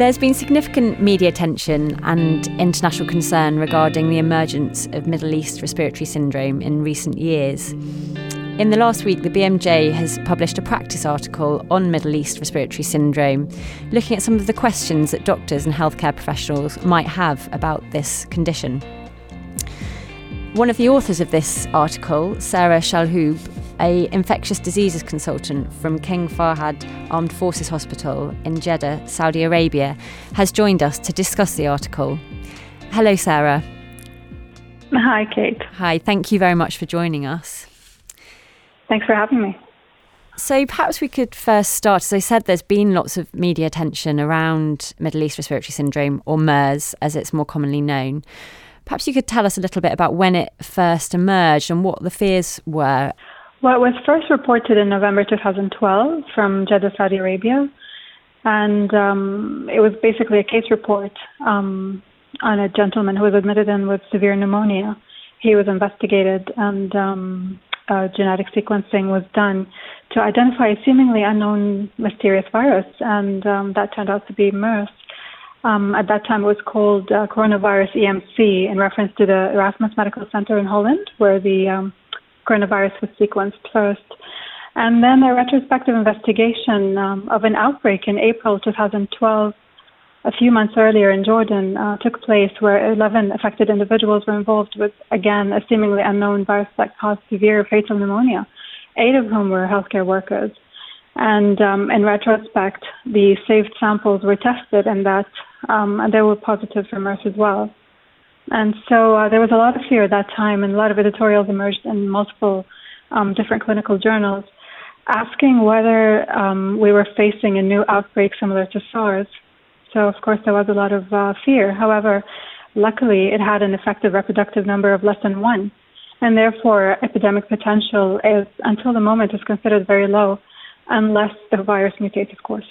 There's been significant media attention and international concern regarding the emergence of Middle East respiratory syndrome in recent years. In the last week, the BMJ has published a practice article on Middle East respiratory syndrome, looking at some of the questions that doctors and healthcare professionals might have about this condition. One of the authors of this article, Sarah Shalhoub, a infectious diseases consultant from King Fahad Armed Forces Hospital in Jeddah, Saudi Arabia, has joined us to discuss the article. Hello, Sarah. Hi, Kate. Hi, thank you very much for joining us. Thanks for having me. So, perhaps we could first start. As I said, there's been lots of media attention around Middle East Respiratory Syndrome, or MERS as it's more commonly known. Perhaps you could tell us a little bit about when it first emerged and what the fears were. Well, it was first reported in November 2012 from Jeddah, Saudi Arabia. And um, it was basically a case report um, on a gentleman who was admitted in with severe pneumonia. He was investigated, and um, uh, genetic sequencing was done to identify a seemingly unknown mysterious virus, and um, that turned out to be MERS. Um, at that time, it was called uh, coronavirus EMC in reference to the Erasmus Medical Center in Holland, where the um, coronavirus was sequenced first. And then a retrospective investigation um, of an outbreak in April 2012, a few months earlier in Jordan, uh, took place where 11 affected individuals were involved with, again, a seemingly unknown virus that caused severe fatal pneumonia, eight of whom were healthcare workers. And um, in retrospect, the saved samples were tested, and that um, and they were positive for MERS as well. And so uh, there was a lot of fear at that time, and a lot of editorials emerged in multiple um, different clinical journals asking whether um, we were facing a new outbreak similar to SARS. So, of course, there was a lot of uh, fear. However, luckily, it had an effective reproductive number of less than one, and therefore, epidemic potential is, until the moment, is considered very low, unless the virus mutates, of course.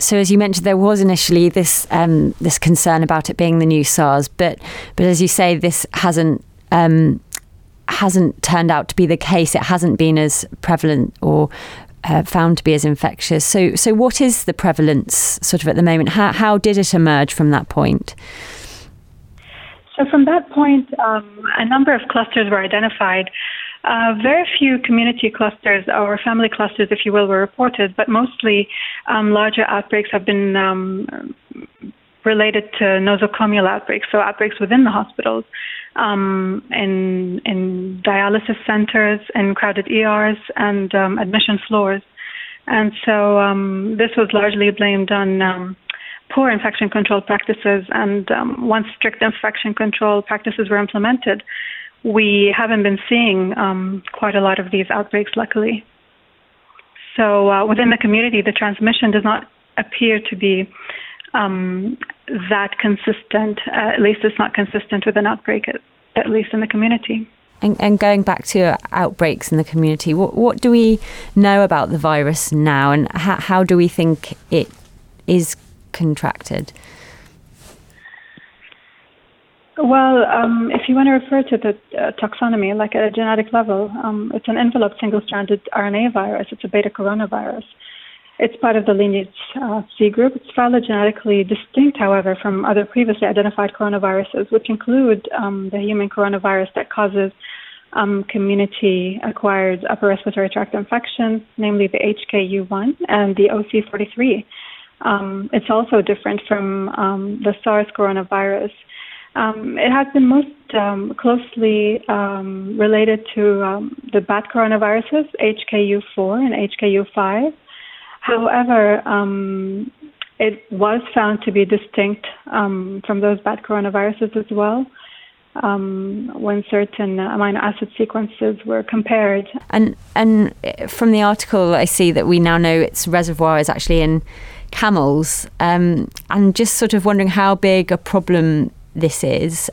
So, as you mentioned, there was initially this um, this concern about it being the new SARS, but but as you say, this hasn't um, hasn't turned out to be the case. It hasn't been as prevalent or uh, found to be as infectious. So, so what is the prevalence sort of at the moment? How how did it emerge from that point? So, from that point, um, a number of clusters were identified. Uh, very few community clusters or family clusters, if you will, were reported, but mostly um, larger outbreaks have been um, related to nosocomial outbreaks, so outbreaks within the hospitals, um, in in dialysis centers, in crowded ERs, and um, admission floors. And so um, this was largely blamed on um, poor infection control practices. And um, once strict infection control practices were implemented, we haven't been seeing um, quite a lot of these outbreaks, luckily. So uh, within the community, the transmission does not appear to be um, that consistent. Uh, at least it's not consistent with an outbreak, at, at least in the community. And, and, going back to outbreaks in the community, what, what do we know about the virus now, and how, how do we think it is contracted? Well, um, if you want to refer to the uh, taxonomy, like at a genetic level, um, it's an enveloped single-stranded RNA virus. It's a beta coronavirus. It's part of the lineage uh, C group. It's phylogenetically distinct, however, from other previously identified coronaviruses, which include um, the human coronavirus that causes um, community-acquired upper respiratory tract infection, namely the HKU1 and the OC43. Um, it's also different from um, the SARS coronavirus um, it has been most um, closely um, related to um, the bat coronaviruses, HKU4 and HKU5. However, um, it was found to be distinct um, from those bat coronaviruses as well. when certain amino acid sequences were compared, and and from the article, I see that we now know its reservoir is actually in camels. and just sort of wondering how big a problem this is?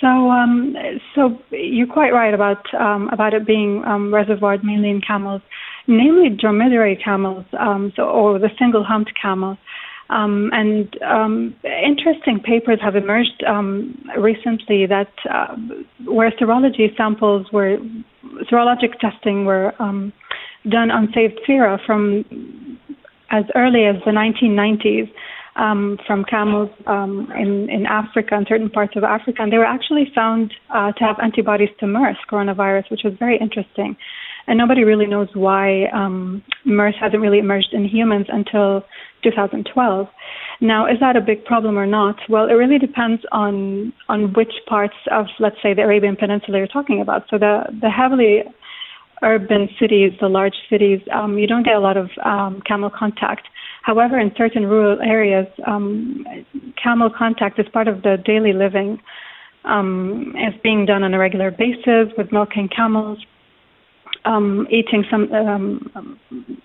So, um, so you're quite right about um, about it being um, reservoired mainly in camels, namely dromedary camels, um, so or the single-humped camels. Um, and um, interesting papers have emerged recently that uh, where serology samples were serologic testing were done on saved sera from as early as the 1990s um, from camels um, in, in Africa and certain parts of Africa, and they were actually found uh, to have antibodies to MERS coronavirus, which was very interesting. And nobody really knows why um, MERS hasn't really emerged in humans until 2012. Now, is that a big problem or not? Well, it really depends on on which parts of, let's say, the Arabian Peninsula you're talking about. So the the heavily urban cities, the large cities, um, you don't get a lot of um, camel contact. However, in certain rural areas, um, camel contact is part of the daily living. Um, it's being done on a regular basis with milking camels, um, eating some um,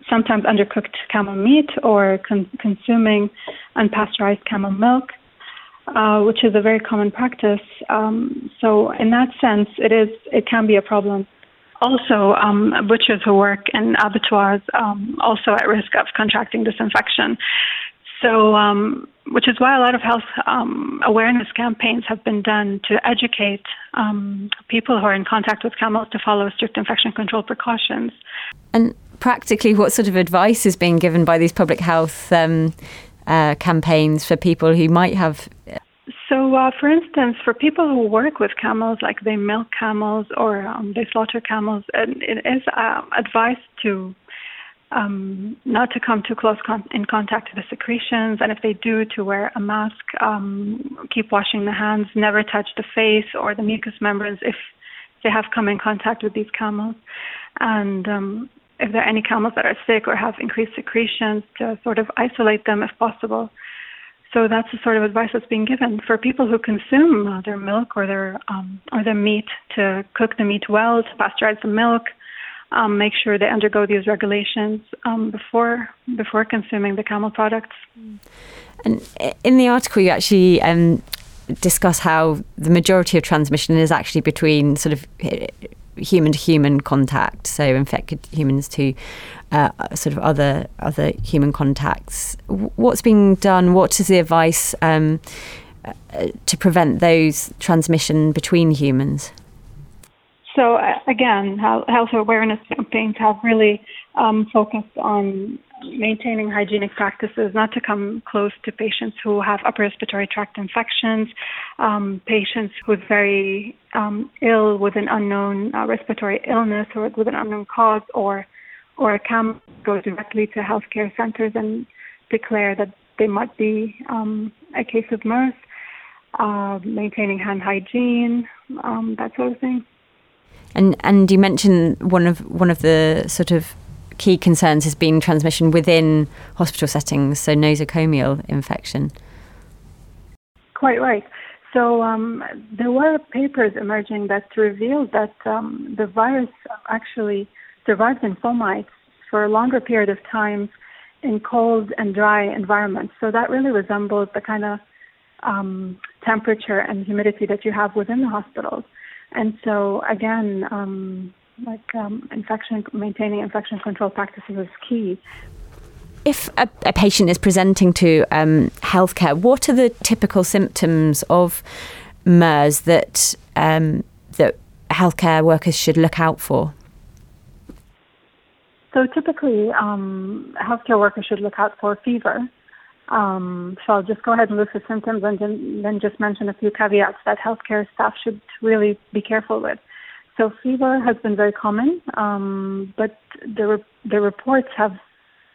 sometimes undercooked camel meat or con- consuming unpasteurized camel milk, uh, which is a very common practice. Um, so, in that sense, it is it can be a problem. Also, um, butchers who work in abattoirs um, also at risk of contracting this infection. So, um, which is why a lot of health um, awareness campaigns have been done to educate um, people who are in contact with camels to follow strict infection control precautions. And practically, what sort of advice is being given by these public health um, uh, campaigns for people who might have uh, for instance, for people who work with camels, like they milk camels or um, they slaughter camels, it is uh, advised to um, not to come too close con- in contact with the secretions, and if they do, to wear a mask, um, keep washing the hands, never touch the face or the mucous membranes if they have come in contact with these camels, and um, if there are any camels that are sick or have increased secretions, to sort of isolate them if possible. So that's the sort of advice that's being given for people who consume uh, their milk or their um, or their meat to cook the meat well, to pasteurize the milk, um, make sure they undergo these regulations um, before before consuming the camel products. And in the article, you actually um, discuss how the majority of transmission is actually between sort of human to human contact, so infected humans to uh, sort of other other human contacts. What's being done? What is the advice um, uh, to prevent those transmission between humans? So uh, again, health awareness campaigns have really um, focused on maintaining hygienic practices, not to come close to patients who have upper respiratory tract infections, um, patients who's very um, ill with an unknown uh, respiratory illness or with an unknown cause, or or a CAM go directly to healthcare centers and declare that they might be um, a case of MERS, uh, maintaining hand hygiene, um, that sort of thing. And and you mentioned one of one of the sort of key concerns has been transmission within hospital settings, so nosocomial infection. Quite right. So um, there were papers emerging that revealed that um, the virus actually survives in fomites for a longer period of time in cold and dry environments. So that really resembles the kind of um, temperature and humidity that you have within the hospitals. And so again, um, like um, infection, maintaining infection control practices is key. If a, a patient is presenting to um, healthcare, what are the typical symptoms of MERS that um, that healthcare workers should look out for? So typically, um, healthcare workers should look out for fever. Um, so I'll just go ahead and list the symptoms and then just mention a few caveats that healthcare staff should really be careful with. So fever has been very common, um, but the re- the reports have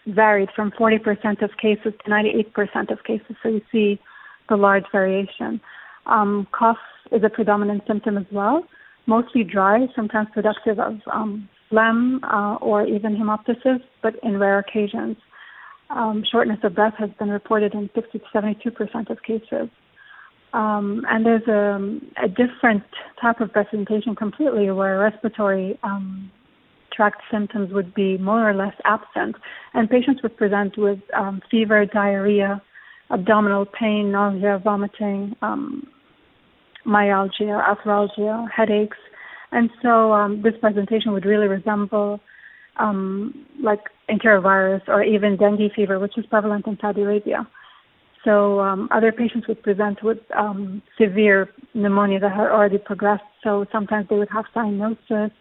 varied from 40% of cases to 98% of cases. So you see the large variation. Um, cough is a predominant symptom as well, mostly dry, sometimes productive of um, phlegm uh, or even hemoptysis, but in rare occasions. Um, shortness of breath has been reported in 60 to 72% of cases. Um, and there's a, a, different type of presentation completely where respiratory um, tract symptoms would be more or less absent. And patients would present with um, fever, diarrhea, abdominal pain, nausea, vomiting, um, myalgia, arthralgia, headaches. And so um, this presentation would really resemble um, like enterovirus or even dengue fever, which is prevalent in Saudi Arabia. So um, other patients would present with um, severe pneumonia that had already progressed. So sometimes they would have cyanosis,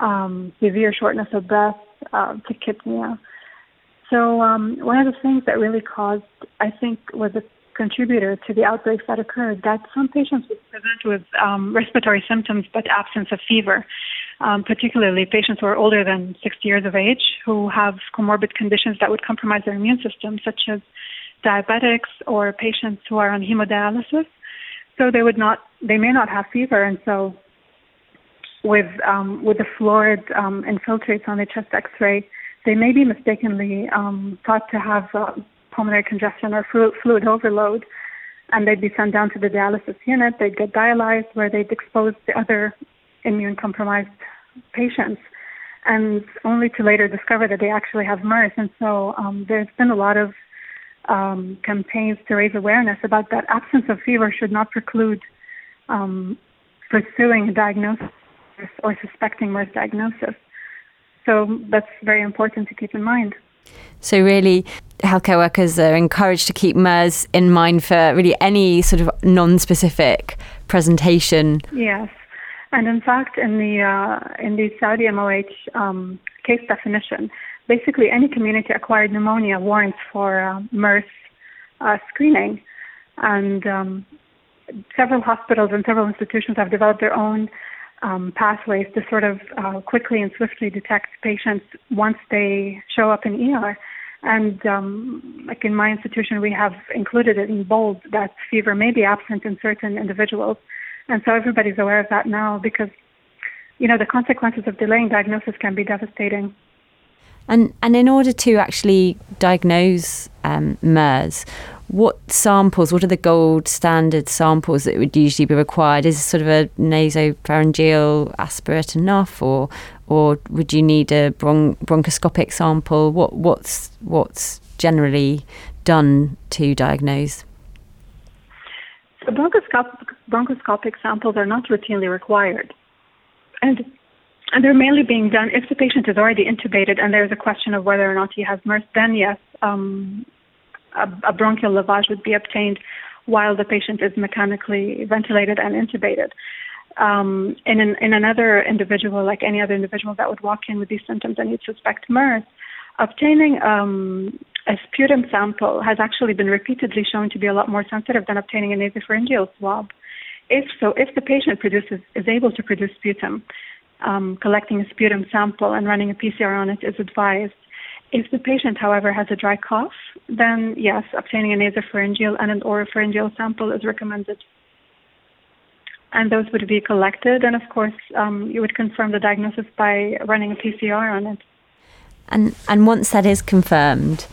um, severe shortness of breath, uh, tachypnea. So um, one of the things that really caused, I think, was a contributor to the outbreaks that occurred that some patients would present with um, respiratory symptoms but absence of fever, um, particularly patients who are older than 60 years of age who have comorbid conditions that would compromise their immune system, such as diabetics or patients who are on hemodialysis. So they would not, they may not have fever, and so with um, with the fluid um, infiltrates on the chest X-ray, they may be mistakenly um, thought to have uh, pulmonary congestion or fluid overload, and they'd be sent down to the dialysis unit. They'd get dialyzed, where they'd expose the other immune compromised patients, and only to later discover that they actually have MERS. And so um, there's been a lot of um, campaigns to raise awareness about that absence of fever should not preclude um, pursuing a diagnosis or suspecting MERS diagnosis. So that's very important to keep in mind. So, really, healthcare workers are encouraged to keep MERS in mind for really any sort of non specific presentation. Yes. And in fact, in the, uh, in the Saudi MOH um, case definition, basically any community acquired pneumonia warrants for uh, MERS uh, screening. And um, several hospitals and several institutions have developed their own um, pathways to sort of uh, quickly and swiftly detect patients once they show up in ER. And um, like in my institution, we have included it in bold that fever may be absent in certain individuals. And so everybody's aware of that now because, you know, the consequences of delaying diagnosis can be devastating. And and in order to actually diagnose um, MERS, what samples, what are the gold standard samples that would usually be required? Is sort of a nasopharyngeal aspirate enough, or or would you need a bron- bronchoscopic sample? What what's what's generally done to diagnose? So bronchoscopic, bronchoscopic samples are not routinely required, and and they're mainly being done if the patient is already intubated and there's a question of whether or not he has MERS. Then yes, um, a, a bronchial lavage would be obtained while the patient is mechanically ventilated and intubated. Um, in, an, in another individual, like any other individual that would walk in with these symptoms and you'd suspect MERS, obtaining um, a sputum sample has actually been repeatedly shown to be a lot more sensitive than obtaining a nasopharyngeal swab. If so, if the patient produces is able to produce sputum, um, collecting a sputum sample and running a PCR on it is advised. If the patient, however, has a dry cough, then yes, obtaining a nasopharyngeal and an oropharyngeal sample is recommended. And those would be collected, and of course, um, you would confirm the diagnosis by running a PCR on it. And and once that is confirmed,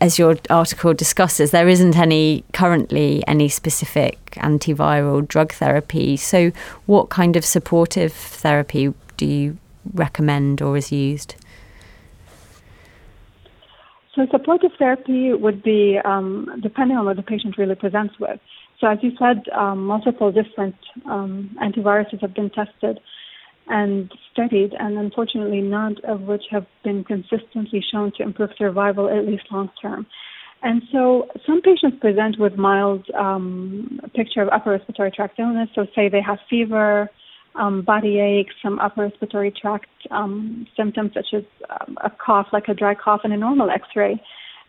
as your article discusses, there isn't any currently any specific antiviral drug therapy. So, what kind of supportive therapy do you recommend or is used? So supportive therapy would be um, depending on what the patient really presents with. So as you said, um, multiple different um, antiviruses have been tested and studied, and unfortunately, none of which have been consistently shown to improve survival, at least long term. And so, some patients present with mild um, picture of upper respiratory tract illness. So, say they have fever, um, body ache, some upper respiratory tract um, symptoms such as um, a cough, like a dry cough, and a normal X-ray,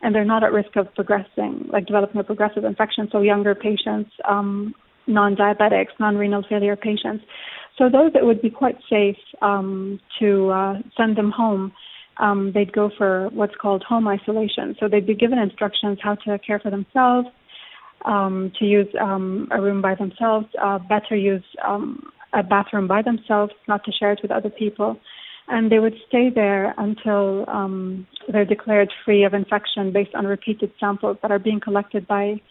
and they're not at risk of progressing, like developing a progressive infection. So younger patients, um, non-diabetics, non-renal failure patients. So those it would be quite safe um, to uh, send them home. Um, they'd go for what's called home isolation. So they'd be given instructions how to care for themselves, um, to use um, a room by themselves, uh, better use um, a bathroom by themselves, not to share it with other people. And they would stay there until um, they're declared free of infection based on repeated samples that are being collected by,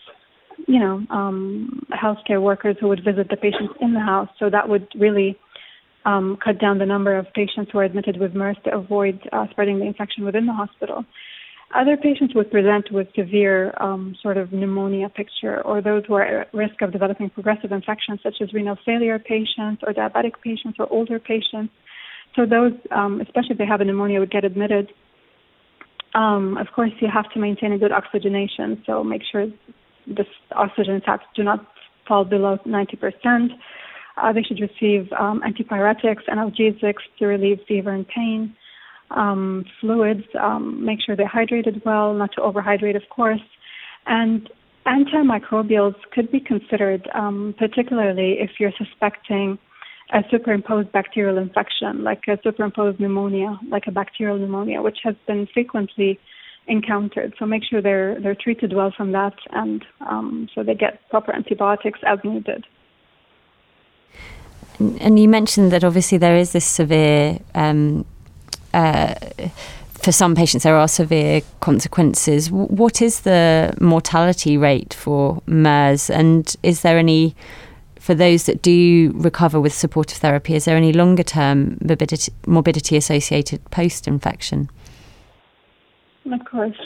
you know, um, healthcare workers who would visit the patients in the house. So that would really um, cut down the number of patients who are admitted with MERS to avoid uh, spreading the infection within the hospital. Other patients would present with severe um, sort of pneumonia picture, or those who are at risk of developing progressive infections, such as renal failure patients, or diabetic patients, or older patients. So those, um, especially if they have a pneumonia, would get admitted. Um, of course, you have to maintain a good oxygenation, so make sure the oxygen sats do not fall below 90%. Uh, they should receive um, antipyretics, analgesics to relieve fever and pain. um, fluids, um, make sure they're hydrated well, not to overhydrate, of course. And antimicrobials could be considered, um, particularly if you're suspecting a superimposed bacterial infection, like a superimposed pneumonia, like a bacterial pneumonia, which has been frequently encountered. So make sure they're they're treated well from that, and um, so they get proper antibiotics as needed. And you mentioned that obviously there is this severe. Um, uh, for some patients, there are severe consequences. What is the mortality rate for MERS, and is there any for those that do recover with supportive therapy, is there any longer term morbidity, morbidity associated post infection? Of course.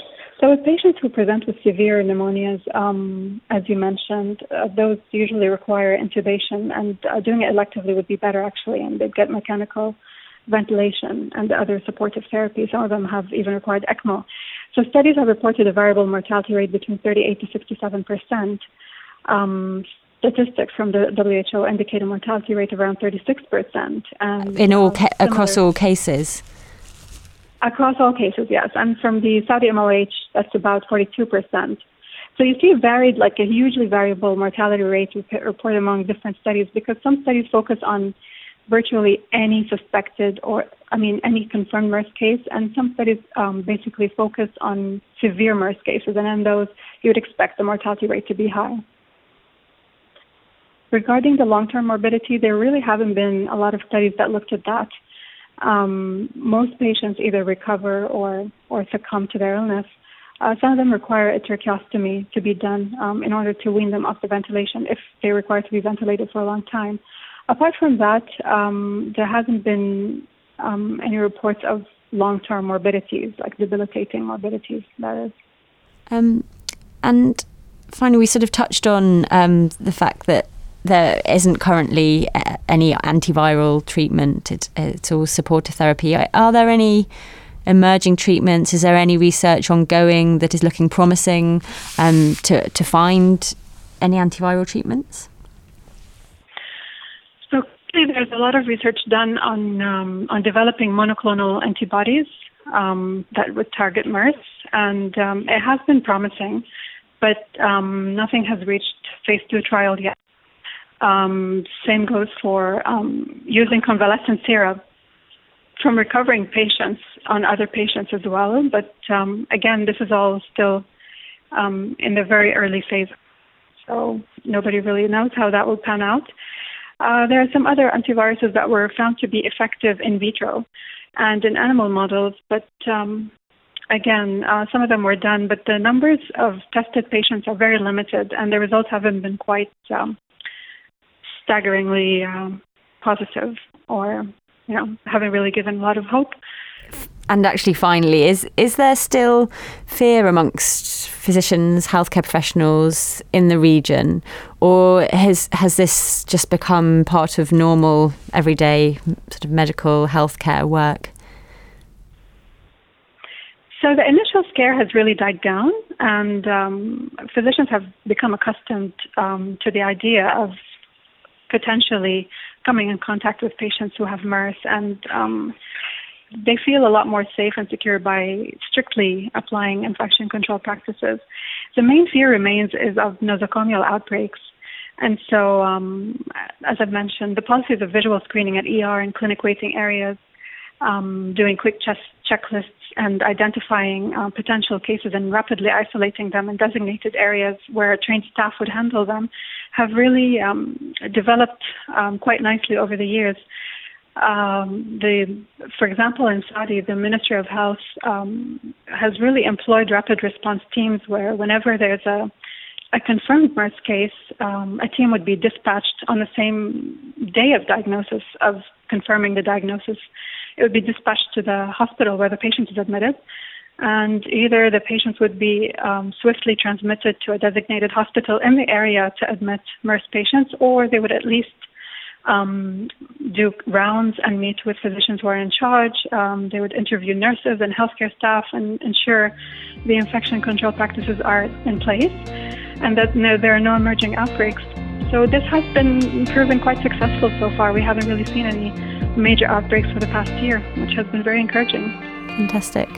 So, with patients who present with severe pneumonias, um, as you mentioned, uh, those usually require intubation, and uh, doing it electively would be better actually, and they'd get mechanical ventilation and other supportive therapy. Some of them have even required ECMO. So, studies have reported a variable mortality rate between 38 to 67 percent. Um, statistics from the WHO indicate a mortality rate around 36%. And, In all, ca- across all cases? Across all cases, yes. And from the Saudi MOH, that's about 42%. So you see varied, like a hugely variable mortality rate reported among different studies because some studies focus on virtually any suspected or, I mean, any confirmed MERS case, and some studies um, basically focus on severe MERS cases, and in those you would expect the mortality rate to be high. Regarding the long-term morbidity, there really haven't been a lot of studies that looked at that. Um, most patients either recover or, or succumb to their illness. Uh, some of them require a tracheostomy to be done um, in order to wean them off the ventilation if they require to be ventilated for a long time. Apart from that, um, there hasn't been um, any reports of long-term morbidities, like debilitating morbidities. That is. Um, and finally, we sort of touched on um, the fact that there isn't currently uh, any antiviral treatment. It's, it's all supportive therapy. Are there any emerging treatments? Is there any research ongoing that is looking promising um, to to find any antiviral treatments? So there's a lot of research done on um, on developing monoclonal antibodies um, that would target MERS, and um, it has been promising, but um, nothing has reached phase two trial yet. Um, same goes for um, using convalescent serum from recovering patients on other patients as well. But um, again, this is all still um, in the very early phase, so nobody really knows how that will pan out. Uh, there are some other antiviruses that were found to be effective in vitro and in animal models, but um, again, uh, some of them were done, but the numbers of tested patients are very limited, and the results haven't been quite um, staggeringly um, positive or you know haven't really given a lot of hope. And actually, finally, is is there still fear amongst physicians, healthcare professionals in the region, or has has this just become part of normal, everyday sort of medical healthcare work? So the initial scare has really died down, and um, physicians have become accustomed um, to the idea of potentially coming in contact with patients who have MERS, and um, they feel a lot more safe and secure by strictly applying infection control practices. The main fear remains is of nosocomial outbreaks. And so, um, as I've mentioned, the policies of visual screening at ER and clinic waiting areas, um, doing quick chest checklists and identifying uh, potential cases and rapidly isolating them in designated areas where trained staff would handle them have really um, developed um, quite nicely over the years. Um, the, for example, in Saudi, the Ministry of Health um, has really employed rapid response teams where whenever there's a a confirmed MERS case, um, a team would be dispatched on the same day of diagnosis, of confirming the diagnosis. It would be dispatched to the hospital where the patient is admitted, and either the patients would be um, swiftly transmitted to a designated hospital in the area to admit MERS patients, or they would at least um, do rounds and meet with physicians who are in charge. Um, they would interview nurses and healthcare staff and ensure the infection control practices are in place and that no, there are no emerging outbreaks. So this has been proven quite successful so far. We haven't really seen any major outbreaks for the past year, which has been very encouraging. Fantastic.